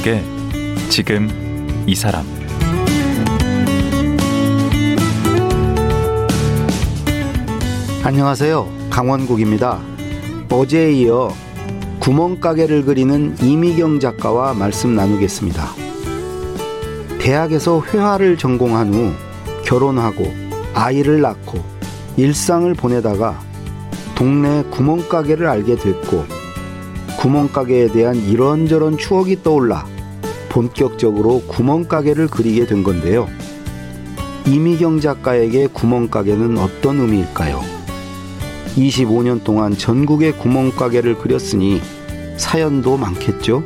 강원국의 지금 이 사람 안녕하세요. 강원국입니다. 어제에 이어 구멍가게를 그리는 이미경 작가와 말씀 나누겠습니다. 대학에서 회화를 전공한 후 결혼하고 아이를 낳고 일상을 보내다가 동네 구멍가게를 알게 됐고 구멍가게에 대한 이런저런 추억이 떠올라 본격적으로 구멍가게를 그리게 된 건데요. 이미경 작가에게 구멍가게는 어떤 의미일까요? 25년 동안 전국의 구멍가게를 그렸으니 사연도 많겠죠?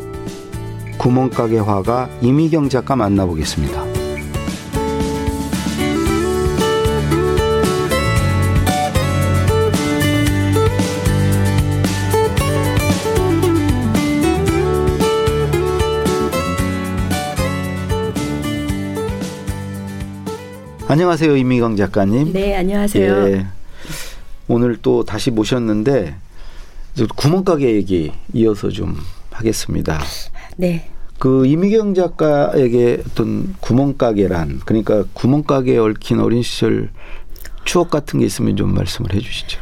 구멍가게 화가 이미경 작가 만나보겠습니다. 안녕하세요, 이미경 작가님. 네, 안녕하세요. 예, 오늘 또 다시 모셨는데 구멍가게 얘기 이어서 좀 하겠습니다. 네. 그 이미경 작가에게 어떤 구멍가게란 그러니까 구멍가게에 얽힌 어린 시절 추억 같은 게 있으면 좀 말씀을 해주시죠.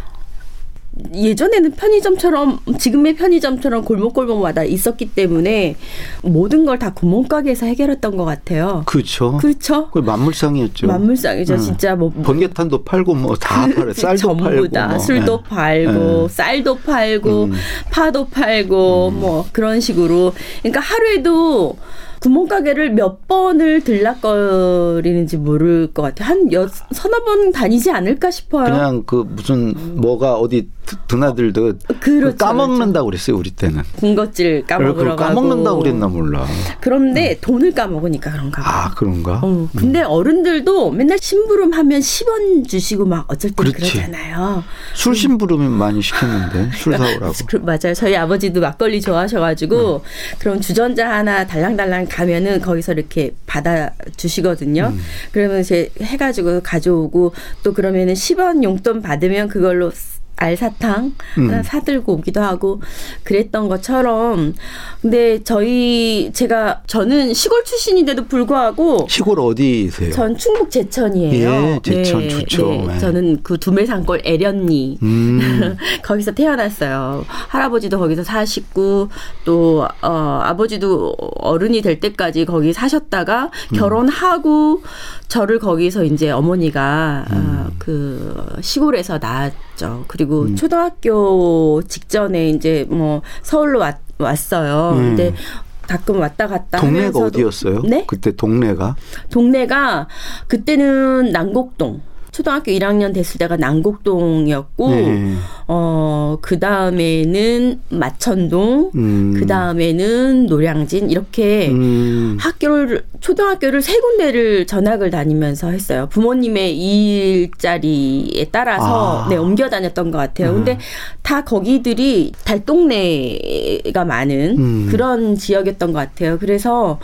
예전에는 편의점처럼 지금의 편의점처럼 골목골목마다 있었기 때문에 모든 걸 다 구멍가게에서 해결했던 것 같아요. 그렇죠. 그렇죠. 그 만물상이었죠. 만물상이죠. 응. 진짜 뭐 번개탄도 팔고 뭐 다 팔아. 쌀도 전부 팔고 다 뭐. 술도 네. 팔고 네. 쌀도 팔고 음. 파도 팔고 음. 뭐 그런 식으로. 그러니까 하루에도 구멍가게를 몇 번을 들락거리는지 모를 것 같아요. 한 여, 서너 번 다니지 않을까 싶어요. 그냥 그 무슨 뭐가 어디 드나들듯 그렇죠, 까먹는다고 그랬어요 우리 때는. 군것질 까먹으러 가고. 까먹는다고 그랬나 몰라. 그런데 음. 돈을 까먹으니까 그런가 봐. 아 그런가? 어, 근데 음. 어른들도 맨날 심부름 하면 10원 주시고 막 어쩔 때. 그러잖아요. 술 심부름은 많이 시켰는데 술 사오라고. 그, 맞아요. 저희 아버지도 막걸리 좋아하셔가지고 음. 그럼 주전자 하나 달랑달랑 가면은 거기서 이렇게 받아 주시거든요. 음. 그러면 이제 해가지고 가져오고 또 그러면은 10원 용돈 받으면 그걸로 알사탕 음. 사들고 오기도 하고 그랬던 것처럼 근데 저희 제가 저는 시골 출신인데도 불구하고 시골 어디세요? 전 충북 제천이에요. 예, 제천 네, 좋죠. 네. 네. 저는 그 두메산골 애련리 음. 거기서 태어났어요. 할아버지도 거기서 사시고 또 어, 아버지도 어른이 될 때까지 거기 사셨다가 음. 결혼하고 저를 거기서 이제 어머니가 음. 어, 그 시골에서 낳았 죠. 그리고 음. 초등학교 직전에 이제 뭐 서울로 왔, 왔어요. 음. 근데 가끔 왔다 갔다 동네가 어디였어요? 네? 그때 동네가 동네가 그때는 난곡동. 초등학교 1학년 됐을 때가 난곡동이었고 네. 어 그 다음에는 마천동 음. 그 다음에는 노량진 이렇게 음. 학교를 초등학교를 세 군데를 전학을 다니면서 했어요 부모님의 일자리에 따라서 아. 네 옮겨 다녔던 것 같아요 음. 근데 다 거기들이 달동네가 많은 음. 그런 지역이었던 것 같아요 그래서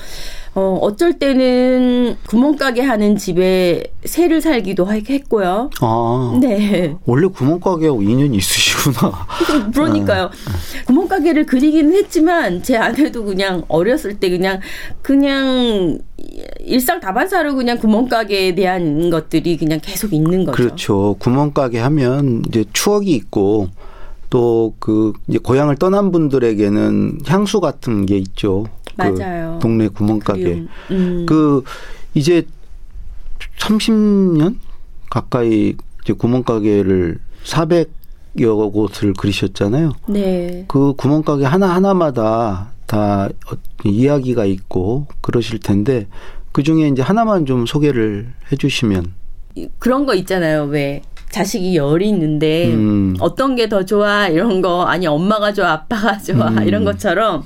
어, 어쩔 때는 구멍가게 하는 집에 새를 살기도 했고요. 아, 네. 원래 구멍가게하고 인연이 있으시구나. 그러니까요. 네. 구멍가게를 그리기는 했지만 제 아내도 그냥 어렸을 때 그냥 그냥 일상 다반사로 그냥 구멍가게에 대한 것들이 그냥 계속 있는 거죠. 그렇죠. 구멍가게 하면 이제 추억이 있고 또그 이제 고향을 떠난 분들에게는 향수 같은 게 있죠. 맞아요. 그 동네 구멍가게. 음. 그 이제 30년 가까이 이제 구멍가게를 400여 곳을 그리셨잖아요. 네. 그 구멍가게 하나 하나마다 다 이야기가 있고 그러실 텐데 그 중에 이제 하나만 좀 소개를 해 주시면 그런 거 있잖아요. 왜 자식이 열이 있는데 음. 어떤 게 더 좋아 이런 거 아니 엄마가 좋아 아빠가 좋아 음. 이런 것처럼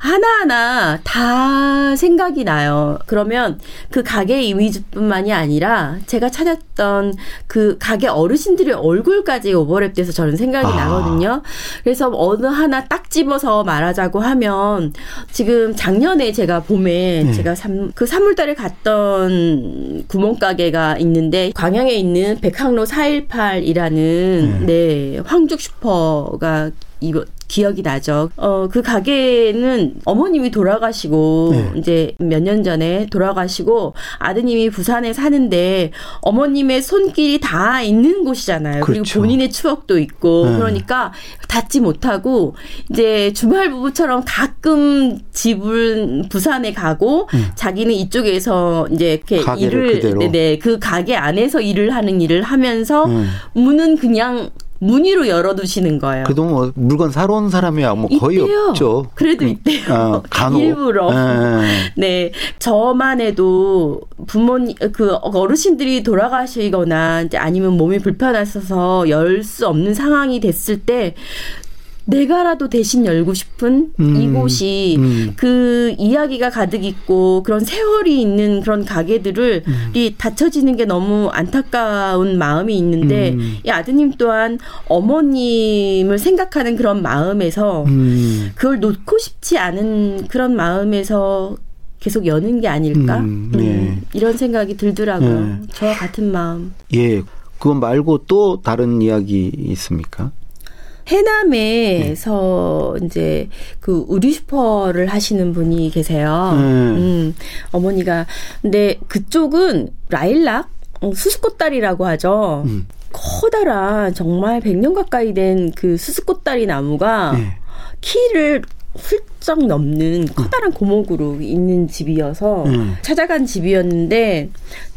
하나하나 다 생각이 나요. 그러면 그 가게 이미지뿐만이 아니라 제가 찾았던 그 가게 어르신들의 얼굴까지 오버랩돼서 저는 생각이 아. 나거든요. 그래서 어느 하나 딱 집어서 말하자고 하면 지금 작년에 제가 봄에 네. 제가 삼, 그 3월달에 갔던 구멍가게가 있는데 광양에 있는 백항로 418이라는 네, 황죽 슈퍼가 기억이 나죠. 어, 그 가게는 어머님이 돌아가시고 네. 이제 몇 년 전에 돌아가시고 아드님이 부산에 사는데 어머님의 손길이 다 있는 곳이잖아요. 그리고 그렇죠. 본인의 추억도 있고 네. 그러니까 닿지 못하고 이제 주말 부부처럼 가끔 집은 부산에 가고 자기는 이쪽에서 이제 이렇게 음. 일을. 네네 그 가게 안에서 일을 하는 일을 하면서 음. 문은 그냥 문의로 열어두시는 거예요. 그래도 뭐 물건 사러 온 사람이야 뭐 거의 있대요. 없죠. 그래도 음, 있대요. 아, 간혹. 일부러. 예. 네, 저만 해도 부모님 그 어르신들이 돌아가시거나 이제 아니면 몸이 불편하셔서 열 수 없는 상황이 됐을 때 내가라도 대신 열고 싶은 음, 이곳이 음. 그 이야기가 가득 있고 그런 세월이 있는 그런 가게들을 음. 이 닫혀지는 게 너무 안타까운 마음이 있는데 음. 이 아드님 또한 어머님을 생각하는 그런 마음에서 음. 그걸 놓고 싶지 않은 그런 마음에서 계속 여는 게 아닐까 음, 음, 네. 이런 생각이 들더라고요. 네. 저와 같은 마음. 예. 그거 말고 또 다른 이야기 있습니까? 해남에서 이제 그 우리 슈퍼를 하시는 분이 계세요. 음. 음, 어머니가 근데 그쪽은 라일락 어, 수수꽃다리라고 하죠. 음. 커다란 정말 100년 가까이 된 그 수수꽃다리 나무가 예. 키를 훌쩍 넘는 커다란 고목으로 있는 집이어서 음. 찾아간 집이었는데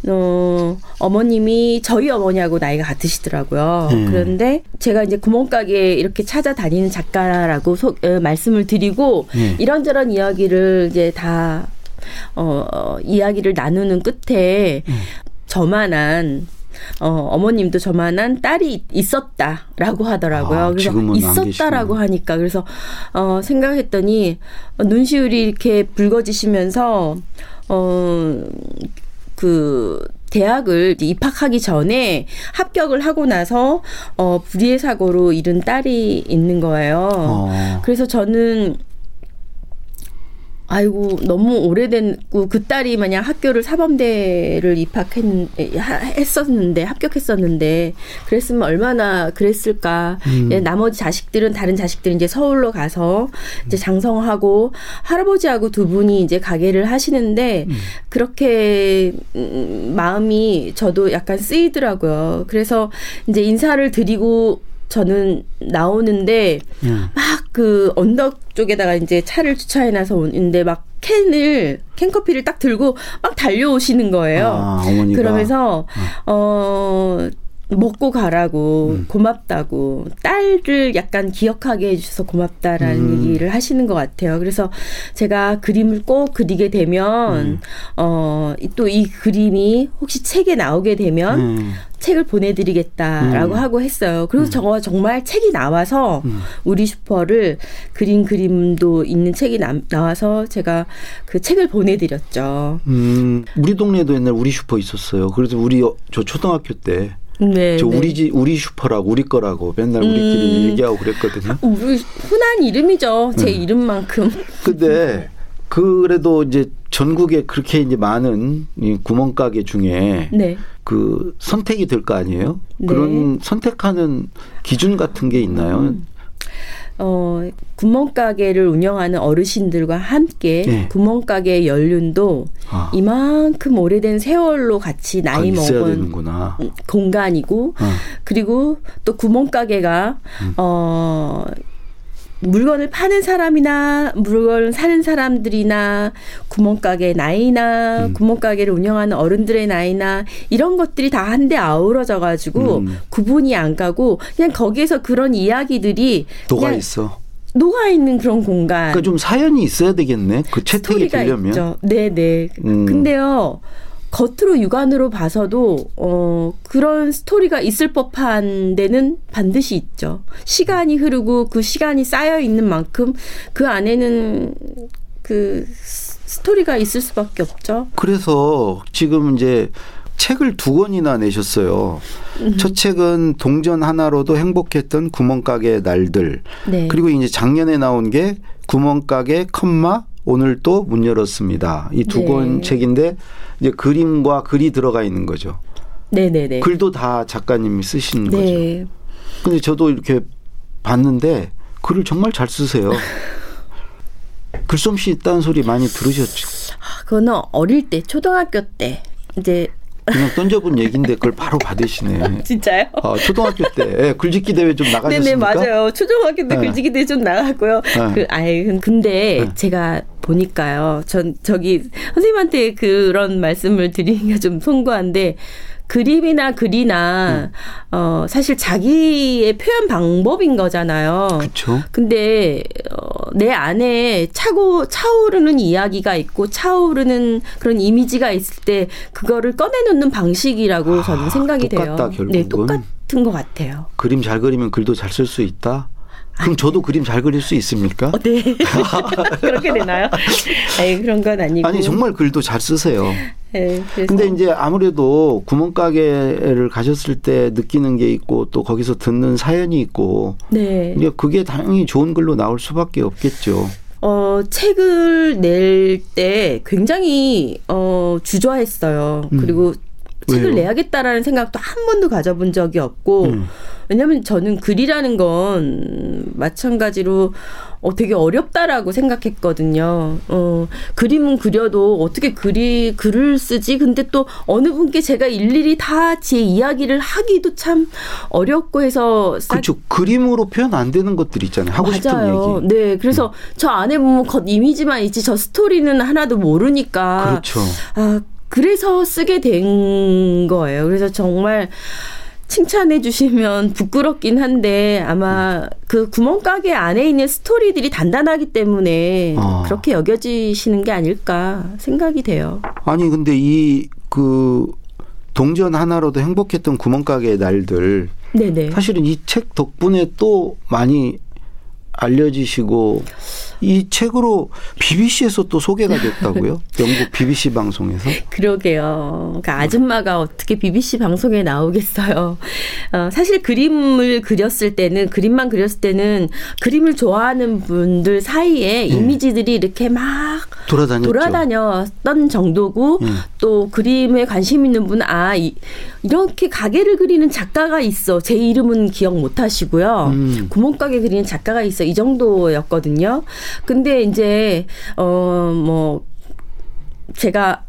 어 어머님이 저희 어머니하고 나이가 같으시더라고요. 음. 그런데 제가 이제 구멍가게 이렇게 찾아다니는 작가라고 소, 어, 말씀을 드리고 예. 이런저런 이야기를 이제 다 어, 어, 이야기를 나누는 끝에 음. 저만한 어, 어머님도 저만한 딸이 있었다라고 하더라고요. 아, 그래서 있었다라고. 하니까 그래서 어, 생각했더니 어, 눈시울이 이렇게 붉어지시면서 어, 그 대학을 입학하기 전에 합격을 하고 나서 어, 불의의 사고로 잃은 딸이 있는 거예요. 어. 그래서 저는 아이고 너무 오래됐고 그 딸이 만약 학교를 사범대를 입학했었는데 합격했었는데 그랬으면 얼마나 그랬을까? 음. 예, 나머지 자식들은 다른 자식들은 이제 서울로 가서 이제 장성하고 할아버지하고 두 분이 이제 가게를 하시는데 그렇게 음, 마음이 저도 약간 쓰이더라고요. 그래서 이제 인사를 드리고 저는 나오는데 음. 막그 언덕 쪽에다가 이제 차를 주차해놔서 오는데 막 캔을 캔커피를 딱 들고 막 달려오시는 거예요. 아, 어머니가. 그러면서 어 먹고 가라고 음. 고맙다고 딸을 약간 기억하게 해주셔서 고맙다라는 음. 얘기를 하시는 것 같아요. 그래서 제가 그림을 꼭 그리게 되면 음. 어 또 이 그림이 혹시 책에 나오게 되면 음. 책을 보내드리겠다라고 음. 하고 했어요. 그래서 저 정말 책이 나와서 음. 우리 슈퍼를 그린 그림도 있는 책이 나, 나와서 제가 그 책을 보내드렸죠. 음, 우리 동네에도 옛날 우리 슈퍼 있었어요. 그래서 우리 어- 저 초등학교 때 네, 저 네. 우리 집 우리 슈퍼라고 우리 거라고 맨날 우리끼리 음. 얘기하고 그랬거든요. 우리 흔한 이름이죠. 제 음. 이름만큼. 근데 그래도 이제 전국에 그렇게 이제 많은 이 구멍가게 중에 네. 그 선택이 될 거 아니에요? 네. 그런 선택하는 기준 같은 게 있나요? 음. 어, 구멍가게를 운영하는 어르신들과 함께 네. 구멍가게 연륜도 아, 이만큼 오래된 세월로 같이 아, 나이 있어야 먹은 되는구나. 공간이고 어. 그리고 또 구멍가게가 음. 어 물건을 파는 사람이나 물건을 사는 사람들이나 구멍가게 나이나 음. 구멍가게를 운영하는 어른들의 나이나 이런 것들이 다 한데 아우러져 가지고 음. 구분이 안 가고 그냥 거기에서 그런 이야기들이 녹아 있어. 녹아 있는 그런 공간 그러니까 좀 사연이 있어야 되겠네. 그 채택이 되려면. 있죠. 네, 네. 음. 근데요. 겉으로 육안으로 봐서도 어 그런 스토리가 있을 법한 데는 반드시 있죠. 시간이 흐르고 그 시간이 쌓여 있는 만큼 그 안에는 그 스- 스토리가 있을 수밖에 없죠. 그래서 지금 이제 책을 두 권이나 내셨어요. 음. 첫 책은 동전 하나로도 행복했던 구멍가게 날들. 네. 그리고 이제 작년에 나온 게 구멍가게 컴마 오늘 또 문 열었습니다. 이두 네. 권 책인데 이제 그림과 글이 들어가 있는 거죠. 네, 네, 네. 글도 다 작가님이 거죠. 네. 근데 저도 이렇게 봤는데 글을 정말 잘 쓰세요. 글솜씨 있다는 소리 많이 들으셨죠? 아, 그거는 어릴 때 초등학교 때 이제 그냥 던져본 얘기인데 그걸 바로 받으시네. 진짜요? 아, 초등학교 때 예, 글짓기 대회 좀 나가셨습니까? 네네 맞아요. 초등학교 때 네. 글짓기 대회 좀 나갔고요. 네. 그 아예 근데 네. 제가 보니까요. 전 저기 선생님한테 그런 말씀을 드리기가 좀 송구한데 그림이나 글이나 어 사실 자기의 표현 방법인 거잖아요. 그렇죠. 근데 어, 내 안에 차고 차오르는 이야기가 있고 차오르는 그런 이미지가 있을 때 그거를 꺼내놓는 방식이라고 저는 아, 생각이 똑같다, 돼요. 결국은. 네, 똑같은 것 같아요. 그림 잘 그리면 글도 잘 쓸 수 있다. 그럼 저도 그림 잘 그릴 수 있습니까? 어, 네. 그렇게 되나요? 아니, 그런 건 아니고. 아니 정말 글도 잘 쓰세요. 네, 그래서 근데 이제 아무래도 구멍가게를 가셨을 때 느끼는 게 있고 또 거기서 듣는 사연이 있고 네. 이제 그게 당연히 좋은 글로 나올 수밖에 없겠죠. 어, 책을 낼 때 굉장히 어, 주저했어요. 음. 그리고 책을 왜요? 내야겠다라는 생각도 한 번도 가져본 적이 없고 음. 왜냐하면 저는 글이라는 건 마찬가지로 어, 되게 어렵다라고 생각했거든요. 어, 그림은 그려도 어떻게 글이 글을 쓰지? 근데 또 어느 분께 제가 일일이 다 제 이야기를 하기도 참 어렵고 해서 싹 그렇죠. 그림으로 표현 안 되는 것들 있잖아요. 하고 싶은 맞아요. 얘기. 음. 네, 그래서 저 안에 보면 겉 이미지만 있지 저 스토리는 하나도 모르니까. 그렇죠. 아, 그래서 쓰게 된 거예요. 그래서 정말 칭찬해 주시면 부끄럽긴 한데 아마 그 구멍가게 안에 있는 스토리들이 단단하기 때문에 아. 그렇게 여겨지시는 게 아닐까 생각이 돼요. 아니 근데 이 그 동전 하나로도 행복했던 구멍가게의 날들 네네. 사실은 이 책 덕분에 또 많이 알려지시고 이 책으로 BBC에서 또 소개가 됐다고요? 영국 BBC 방송에서? 그러게요. 그러니까 아줌마가 어떻게 BBC 방송에 나오겠어요. 어, 사실 그림을 그렸을 때는 그림만 그렸을 때는 그림을 좋아하는 분들 사이에 이미지들이 이렇게 막 돌아다녔죠. 돌아다녔던 정도고 음. 또 그림에 관심 있는 분은 아 이, 이렇게 가게를 그리는 작가가 있어. 제 이름은 기억 못 하시고요. 음. 구멍가게 그리는 작가가 있어. 이 정도였거든요. 근데 이제 어뭐 제가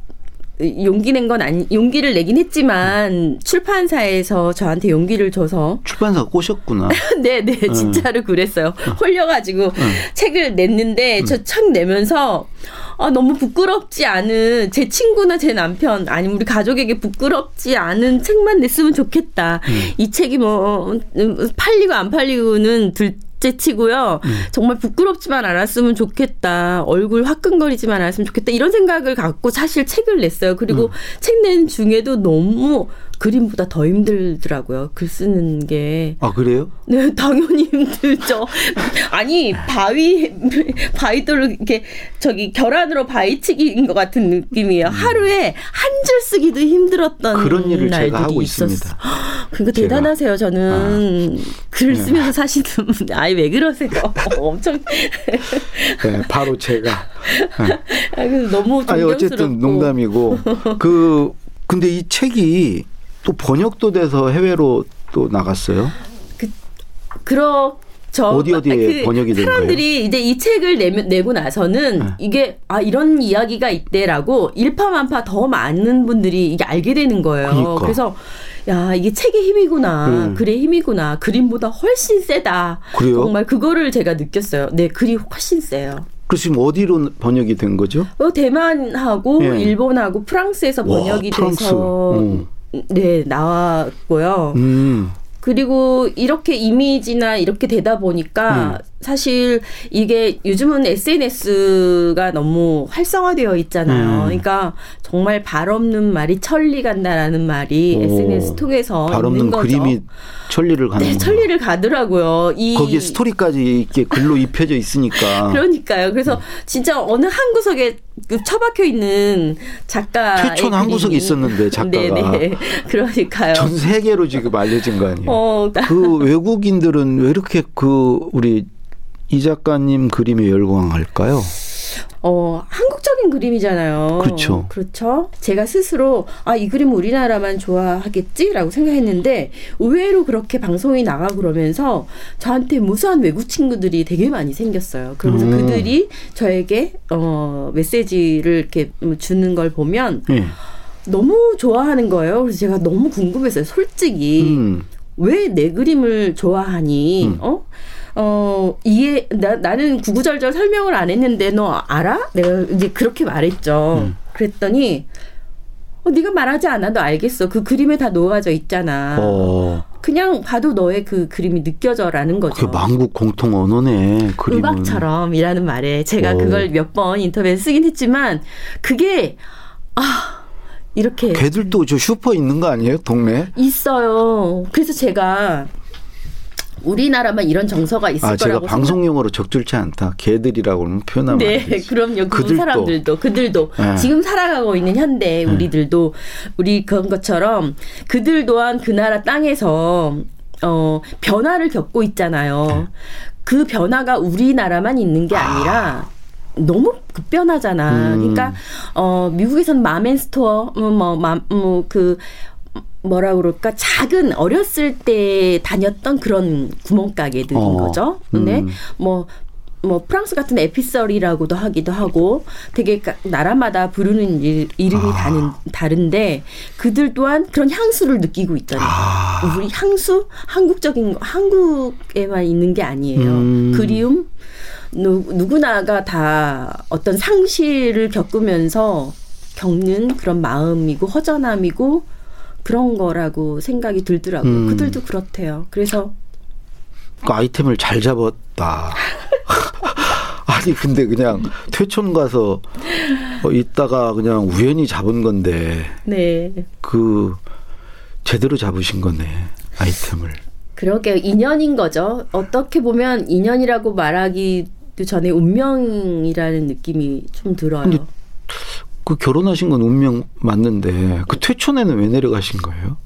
용기 낸 건 아니 용기를 내긴 했지만 출판사에서 저한테 용기를 줘서 출판사 꼬셨구나. 네, 네, 진짜로 그랬어요. 홀려가지고 책을 냈는데 저 책 내면서 아, 너무 부끄럽지 않은 제 친구나 제 남편 아니면 우리 가족에게 부끄럽지 않은 책만 냈으면 좋겠다. 이 책이 뭐 음, 팔리고 안 팔리고는 둘 째 치고요. 정말 부끄럽지만 않았으면 좋겠다. 얼굴 화끈거리지만 않았으면 좋겠다. 이런 생각을 갖고 사실 책을 냈어요. 그리고 책낸 중에도 너무 그림보다 더 힘들더라고요. 글 쓰는 게. 아 그래요? 네, 당연히 힘들죠. 아니, 바위, 바위돌로 이렇게, 저기, 결안으로 바위치기인 것 같은 느낌이에요. 하루에 한 줄 쓰기도 힘들었던. 음. 그런 일을 날들이 제가 하고 있었어. 있습니다. 그거. 대단하세요, 저는. 글 네. 쓰면서 사시는 분. 아이, 왜 그러세요? 엄청. 네, 바로 제가. 네. 아, 그래서 너무 아니 존경스럽고. 어쨌든 농담이고 그 근데 이 책이 또 번역도 돼서 해외로 또 나갔어요. 그렇죠. 어디 어디에 번역이 된 사람들이 이제 이 책을 내, 내고 나서는 네. 이게 아 이런 이야기가 있대라고 일파만파 더 많은 분들이 이게 알게 되는 거예요. 그러니까. 그래서 야 이게 책의 힘이구나, 음. 글의 힘이구나, 그림보다 훨씬 세다. 그래요? 정말 그거를 제가 느꼈어요. 네, 글이 훨씬 세요. 그래서 지금 어디로 번역이 된 거죠? 어, 대만하고 예. 일본하고 프랑스에서 와, 번역이 프랑스. 돼서 음. 네 나왔고요. 음. 그리고 이렇게 이미지나 이렇게 되다 보니까 음. 사실 이게 요즘은 SNS가 너무 활성화되어 있잖아요. 음. 그러니까 정말 발 없는 말이 천리 간다라는 말이 오, SNS 통해서 발 없는 거죠. 그림이 천리를 가는 네, 거. 천리를 가더라고요. 이 거기에 스토리까지 이렇게 글로 입혀져 있으니까 그러니까요. 그래서 진짜 어느 한 구석에 그 처박혀 있는 작가 최초는 한 구석에 있었는데 작가가 네네. 그러니까요. 전 세계로 지금 알려진 거 아니에요. 어, 그 외국인들은 왜 이렇게 그 우리 이 작가님 그림에 열광할까요? 어, 한국적인 세계적인 그림이잖아요. 그렇죠. 그렇죠. 제가 스스로 아, 이 그림 우리나라만 좋아하겠지라고 생각했는데 의외로 그렇게 방송이 나가고 그러면서 저한테 무수한 외국 친구들이 되게 많이 생겼어요. 그러면서 음. 그들이 저에게 어, 메시지를 이렇게 주는 걸 보면 예. 너무 좋아하는 거예요. 그래서 제가 너무 궁금했어요. 솔직히 음. 왜내 그림을 좋아하니? 음. 어? 어, 이해, 나, 나는 구구절절 설명을 안 했는데 너 알아? 내가 이제 그렇게 말했죠. 음. 그랬더니, 어, 네가 말하지 않아도 알겠어. 그 그림에 다 녹아져 있잖아. 어. 그냥 봐도 너의 그 그림이 느껴져라는 거죠. 그게 만국 공통 언어네. 그림은. 음악처럼이라는 말에 제가 오. 그걸 몇 번 인터뷰에서 쓰긴 했지만 그게 아 이렇게 걔들도 저 슈퍼 있는 거 아니에요? 동네? 있어요. 그래서 제가 우리나라만 이런 정서가 있을 아, 제가 거라고 방송 용어로 적절치 않다. 걔들이라고 그러면 표현하면 안 네. 그럼요. 그. 사람들도 그들도 네. 지금 살아가고 있는 현대 우리들도 우리 그런 것처럼 그들 또한 그 나라 땅에서 어 변화를 겪고 있잖아요. 그 변화가 우리나라만 있는 게 아니라 너무 급변하잖아. 음. 그러니까 어 미국에서는 마맨스토어 뭐뭐그 뭐 라 그럴까 작은 어렸을 때 다녔던 그런 구멍가게들인 어. 거죠. 근데 음. 뭐, 뭐, 프랑스 같은 에피서리라고도 하기도 하고 되게 가- 나라마다 부르는 일, 이름이 아. 다른, 다른 데 그들 또한 그런 향수를 느끼고 있잖아요. 아. 우리 향수? 한국적인, 거, 한국에만 있는 게 아니에요. 음. 그리움? 누, 누구나가 다 어떤 상실을 겪으면서 겪는 그런 마음이고 허전함이고 그런 거라고 생각이 들더라고요. 음. 그들도 그렇대요. 그래서 그 아이템을 잘 잡았다. 아니 근데 그냥 퇴촌 가서 어, 있다가 그냥 우연히 잡은 건데 네. 그 제대로 잡으신 거네 아이템을. 그러게요. 인연인 거죠. 어떻게 보면 인연이라고 말하기도 전에 운명이라는 느낌이 좀 들어요. 그 결혼하신 건 운명 맞는데 그 퇴촌에는 왜 내려가신 거예요?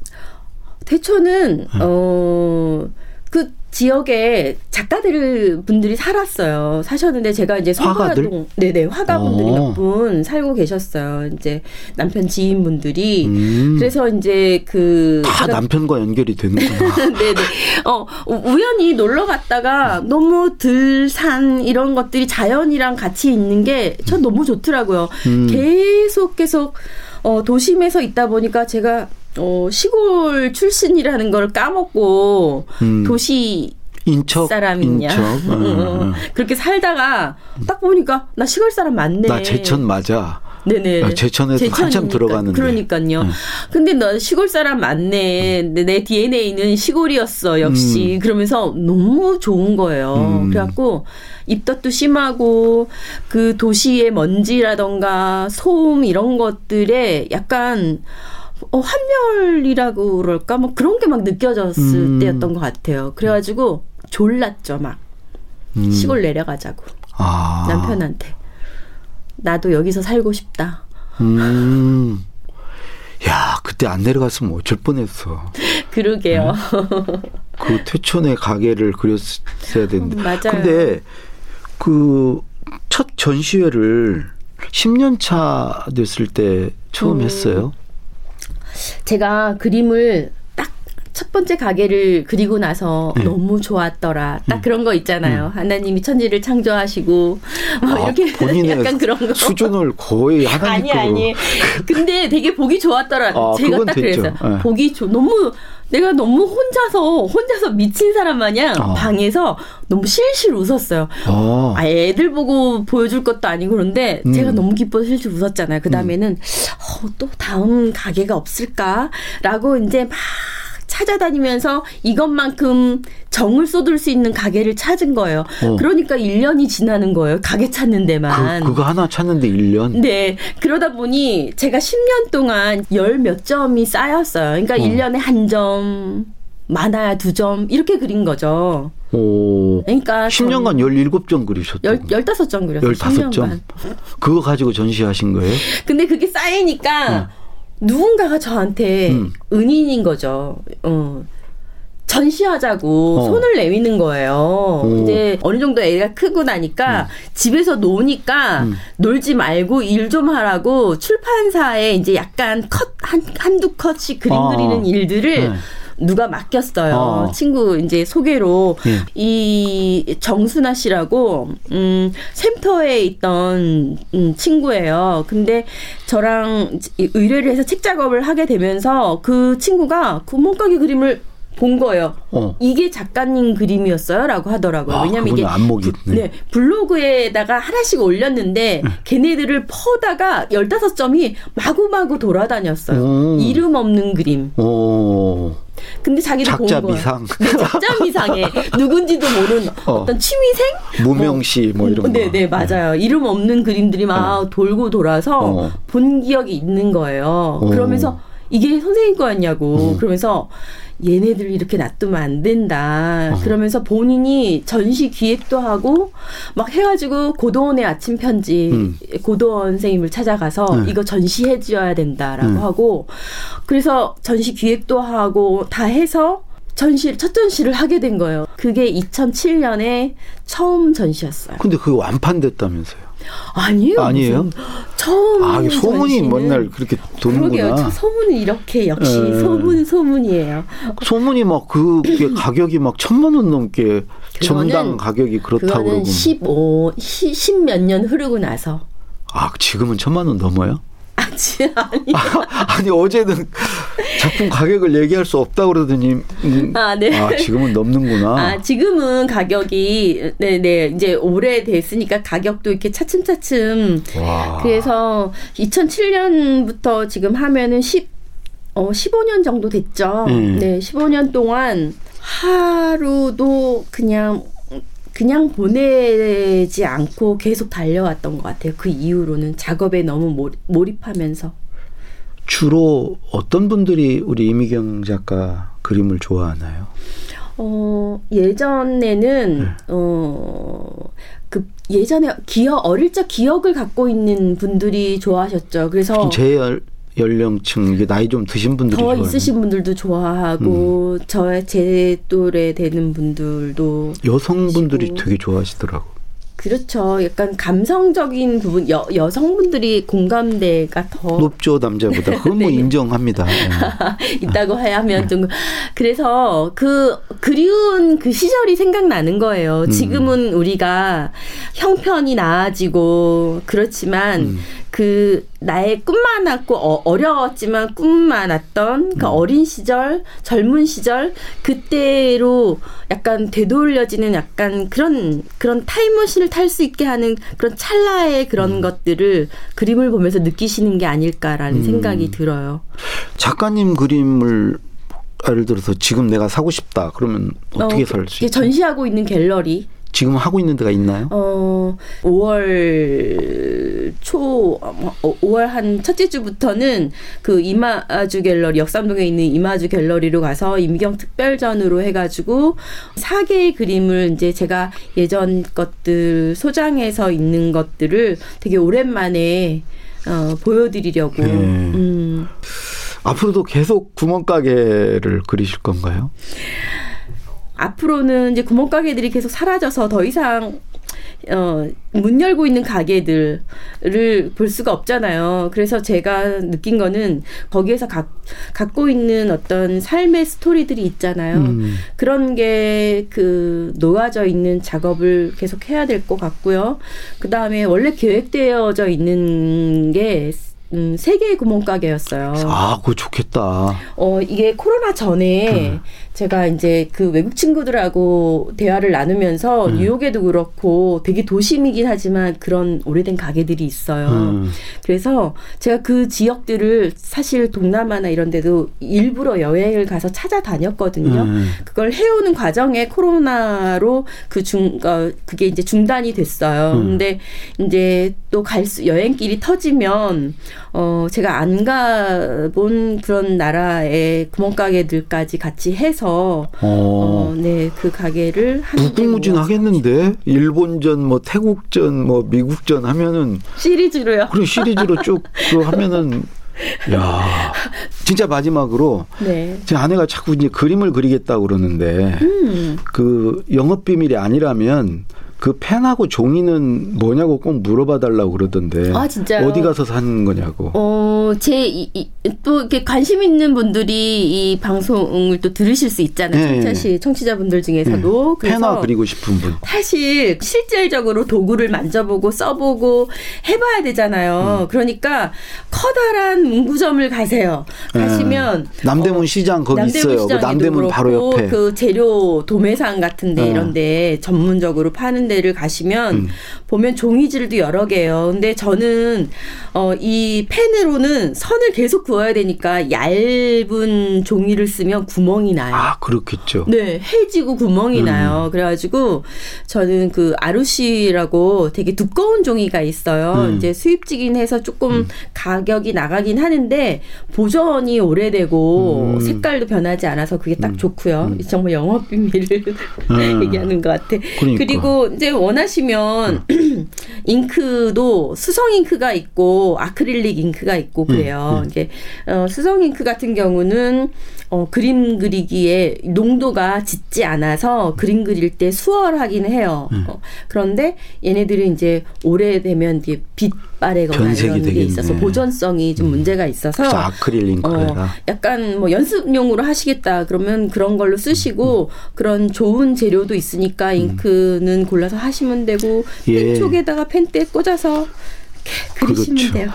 태초는 어. 그 지역에 작가들 분들이 살았어요. 사셨는데 제가 이제? 성화동 네네 화가분들이 어. 몇분 살고 계셨어요. 이제 남편 지인분들이 음. 그래서 이제 그 다 남편과 연결이 되는구나. 네네. 어, 우연히 놀러 갔다가 너무 들산 이런 것들이 자연이랑 같이 있는 게 전 너무 좋더라고요. 음. 계속 계속 어, 도심에서 있다 보니까 제가 어, 시골 출신이라는 걸 까먹고 음. 도시 인척 사람이냐. 인척. 어, 어. 그렇게 살다가 딱 보니까 나 시골 사람 맞네. 나 제천 맞아. 네네. 아, 제천에도 한참 들어가는데. 그러니까요. 네. 근데 너 시골 사람 맞네. 근데 내 DNA는 시골이었어, 역시. 그러면서 너무 좋은 거예요. 음. 그래갖고 입덧도 심하고 그 도시의 먼지라던가 소음 이런 것들에 약간 어, 환멸이라고 그럴까? 뭐 그런 게 막 느껴졌을 음. 때였던 것 같아요. 그래가지고 졸랐죠, 막. 음. 시골 내려가자고. 아. 남편한테. 나도 여기서 살고 싶다. 음. 야, 그때 안 내려갔으면 어쩔 뻔했어. 그러게요. 그 퇴촌의 가게를 그렸어야 되는데. 음, 맞아요. 근데 그 첫 전시회를 10년 차 됐을 때 처음 음. 했어요. 제가 그림을 딱 첫 번째 가게를 그리고 나서 네. 너무 좋았더라. 딱 그런 거 있잖아요. 하나님이 천지를 창조하시고 뭐 음. 아, 이렇게 약간 그런 거. 수준을 거의 아니 하나님급으로. 아니. 근데 되게 보기 좋았더라. 아, 제가 딱 됐죠. 그랬어요. 네. 보기 좋. 너무 내가 너무 혼자서 혼자서 미친 사람 마냥 어. 방에서 너무 실실 웃었어요. 어. 아, 애들 보고 보여줄 것도 아니고 그런데 음. 제가 너무 기뻐서 실실 웃었잖아요. 그 다음에는 어, 또 다음 가게가 없을까라고 이제 막 찾아다니면서 이것만큼 정을 쏟을 수 있는 가게를 찾은 거예요. 어. 그러니까 1년이 지나는 거예요. 가게 찾는 데만. 그, 그거 하나 찾는데 1년? 네. 그러다 보니 제가 10년 동안 열 몇 점이 쌓였어요. 그러니까 어. 1년에 한 점, 많아야 두 점, 이렇게 그린 거죠. 오. 그러니까 10년간 17점 그리셨다고. 열, 15점 그렸어요. 15점? 10년간. 그거 가지고 전시하신 거예요? 근데 그게 쌓이니까 누군가가 저한테 음. 은인인 거죠. 어. 전시하자고 어. 손을 내미는 거예요. 오. 이제 어느 정도 애가 크고 나니까 집에서 노니까 음. 놀지 말고 일 좀 하라고 출판사에 이제 약간 컷, 한, 한두 컷씩 그림 아. 그리는 일들을 네. 누가 맡겼어요. 어. 친구 이제 소개로 예. 이 정순아 씨라고 음 샘터에 있던 음, 친구예요. 근데 저랑 이 의뢰를 해서 책 작업을 하게 되면서 그 친구가 구멍가게 그림을 본 거예요. 어. 이게 작가님 그림이었어요라고 하더라고요. 아, 왜냐면 이게 안목이. 네, 블로그에다가 하나씩 올렸는데 걔네들을 퍼다가 15점이 마구마구 돌아다녔어요. 오. 이름 없는 그림. 오. 근데 자기도 작자 본. 미상. 네, 작자 미상에 누군지도 모르는 어. 어. 떤 취미생? 무명시 뭐 이런 거. 네, 네, 맞아요. 이름 없는 그림들이 막 돌고 돌아서 어. 본 기억이 있는 거예요. 어. 그러면서 이게 선생님 거였냐고. 어. 그러면서 얘네들 이렇게 놔두면 안 된다. 어. 그러면서 본인이 전시 기획도 하고 막 해가지고 고도원의 아침 편지 음. 고도원 선생님을 찾아가서 네. 이거 전시해 줘야 된다라고 음. 하고 그래서 전시 기획도 하고 다 해서 전시 첫 전시를 하게 된 거예요. 그게 2007년에 처음 전시였어요. 근데 그게 완판됐다면서요. 아니에요. 아니에요? 처음 아, 소문이 맨날 그렇게 그러게요. 도는구나. 저 소문은 이렇게 역시 예. 소문 소문이에요. 소문이 막 그게 가격이 막 천만 원 넘게 점당 가격이 그렇다고 그러고. 15, 10몇 년 흐르고 나서 아, 지금은 천만 원 넘어요? 아지 아니. 아니 어제는 작품 가격을 얘기할 수 없다 그러더니 음, 아, 네. 아, 지금은 넘는구나. 아, 지금은 가격이 네 네 이제 오래 됐으니까 가격도 이렇게 차츰차츰 와. 그래서 2007년부터 지금 하면은 10 어, 15년 정도 됐죠. 음. 네, 15년 동안 하루도 그냥 그냥 보내지 않고 계속 달려왔던 것 같아요. 그 이후로는 작업에 너무 몰- 몰입하면서. 주로 어떤 분들이 우리 이미경 작가 그림을 좋아하나요? 어, 예전에는, 네. 어, 그, 예전에 기억, 어릴 적 기억을 갖고 있는 분들이 좋아하셨죠. 그래서 제 연, 연령층 이게 나이 좀 드신 분들이 더 좋아하는 있으신 분들도 좋아하고, 음. 저, 제 또래 되는 분들도 여성분들이 그리고- 되게 좋아하시더라고. 그렇죠. 약간 감성적인 부분, 여, 여성분들이 공감대가 더 높죠 남자보다. 그건 뭐 네. 인정합니다. 예. 있다고 해야 하면 좀 그래서 그 그리운 그 시절이 생각나는 거예요. 음. 지금은 우리가 형편이 나아지고 그렇지만 음. 그 나의 꿈 많았고 어, 어려웠지만 꿈 많았던 그 어린 시절, 젊은 시절 그때로 약간 되돌려지는 약간 그런 그런 타임머신을 탈 수 있게 하는 그런 찰나의 그런 것들을 그림을 보면서 느끼시는 게 아닐까라는 음. 생각이 들어요. 작가님 그림을 예를 들어서 지금 내가 사고 싶다 그러면 어떻게 어, 살수 이게 있죠? 전시하고 있는 갤러리. 지금 하고 있는 데가 있나요? 어, 5월 초, 어, 5월 한 첫째 주부터는 그 이마주 갤러리, 역삼동에 있는 이마주 갤러리로 가서 임경 특별전으로 해가지고 4개의 그림을 이제 제가 예전 것들 소장해서 있는 것들을 되게 오랜만에 어, 보여드리려고. 네. 음. 앞으로도 계속 구멍가게를 그리실 건가요? 앞으로는 이제 구멍가게들이 계속 사라져서 더 이상 어, 문 열고 있는 가게들을 볼 수가 없잖아요. 그래서 제가 느낀 거는 거기에서 가, 갖고 있는 어떤 삶의 스토리들이 있잖아요. 음. 그런 게 그 놓아져 있는 작업을 계속 해야 될 것 같고요. 그 다음에 원래 계획되어져 있는 게 음, 세 개의 구멍가게였어요. 아, 그거 좋겠다. 어, 이게 코로나 전에 음. 제가 이제 그 외국 친구들하고 대화를 나누면서 음. 뉴욕에도 그렇고 되게 도심이긴 하지만 그런 오래된 가게들이 있어요. 음. 그래서 제가 그 지역들을 사실 동남아나 이런 데도 일부러 여행을 가서 찾아다녔거든요. 음. 그걸 해오는 과정에 코로나로 그 중, 어, 그게 이제 중단이 됐어요. 음. 근데 이제 또 갈 수, 여행길이 터지면, 어, 제가 안 가본 그런 나라의 구멍가게들까지 같이 해서, 어, 어. 네, 그 가게를 한 무궁무진 하겠는데 일본전 뭐 태국전 뭐 미국전 하면은 시리즈로요. 그런 시리즈로 쭉 그거 하면은 야, 진짜 마지막으로 네. 제 아내가 자꾸 이제 그림을 그리겠다고 그러는데 음. 그 영업 비밀이 아니라면 그 펜하고 종이는 뭐냐고 꼭 물어봐 달라고 그러던데. 아, 진짜요? 어디 가서 사는 거냐고. 어, 제, 이, 이, 또, 이렇게 관심 있는 분들이 이 방송을 또 들으실 수 있잖아요. 네. 청취자시, 청취자분들 중에서도. 그래서 펜화 그리고 싶은 분. 사실 실질적으로 도구를 만져보고 써보고 해봐야 음. 되잖아요. 그러니까 커다란 문구점을 가세요. 가시면 예. 남대문 어, 시장 거기 남대문 있어요. 그 남대문 바로 옆에. 그 재료 도매상 같은데 어. 이런데 전문적으로 파는 데를 가시면 음. 보면 종이질도 여러 개예요. 근데 저는 어, 이 펜으로는 선을 계속 그어야 되니까 얇은 종이를 쓰면 구멍이 나요. 아, 그렇겠죠. 네, 해지고 구멍이 음. 나요. 그래가지고 저는 그 아루시라고 되게 두꺼운 종이가 있어요. 음. 이제 수입지긴 해서 조금 가격이 나가긴 하는데 보존이 오래되고 음. 색깔도 변하지 않아서 그게 딱 좋고요. 정말 영업 비밀을 음. 얘기하는 것 같아. 그러니까. 리고 이제 원하시면 잉크도 수성 잉크가 있고 아크릴릭 잉크가 있고 그래요. 음, 이게 어, 수성 잉크 같은 경우는 어, 그림 그리기에 농도가 짙지 않아서 그림 그릴 때 수월하긴 해요. 음. 어, 그런데 얘네들은 이제 오래되면 이게 빛 변색이 이런 게 되겠네. 있어서 보존성이 좀 문제가 있어서 아크릴 잉크에다. 어, 약간 뭐 연습용으로 하시겠다 그러면 그런 걸로 쓰시고 그런 좋은 재료도 있으니까 잉크는 골라서 하시면 되고 음. 예. 펜촉에다가 펜대 꽂아서 그리시면 그렇죠. 돼요.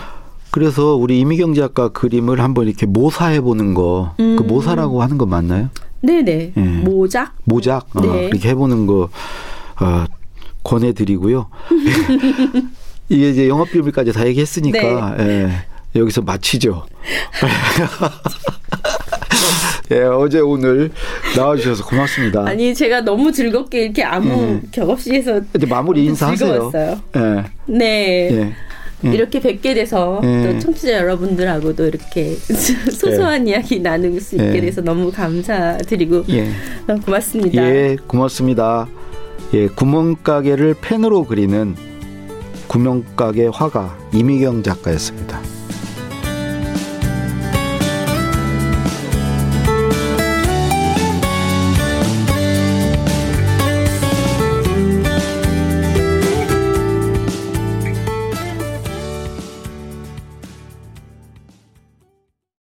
그래서 우리 이미경 작가 그림을 한번 이렇게 모사해 보는 거, 그 음. 모사라고 하는 거 맞나요? 네네 예. 모작 모작 어, 네. 이렇게 해보는 거 어, 권해드리고요. 이게 이제 영업 비밀까지 다 얘기했으니까 네. 예, 여기서 마치죠. 예, 어제 오늘 나와주셔서 고맙습니다. 아니 제가 너무 즐겁게 이렇게 아무 예. 격 없이 해서 이제 마무리 인사하세요. 즐거웠어요. 예, 네. 예. 예. 이렇게 뵙게 돼서 예. 또 청취자 여러분들하고도 이렇게 소소한 이야기 나눌 수 있게 예. 돼서 너무 감사드리고 예. 너무 고맙습니다. 예, 고맙습니다. 예, 구멍가게를 펜으로 그리는 구멍가게 화가 이미경 작가였습니다.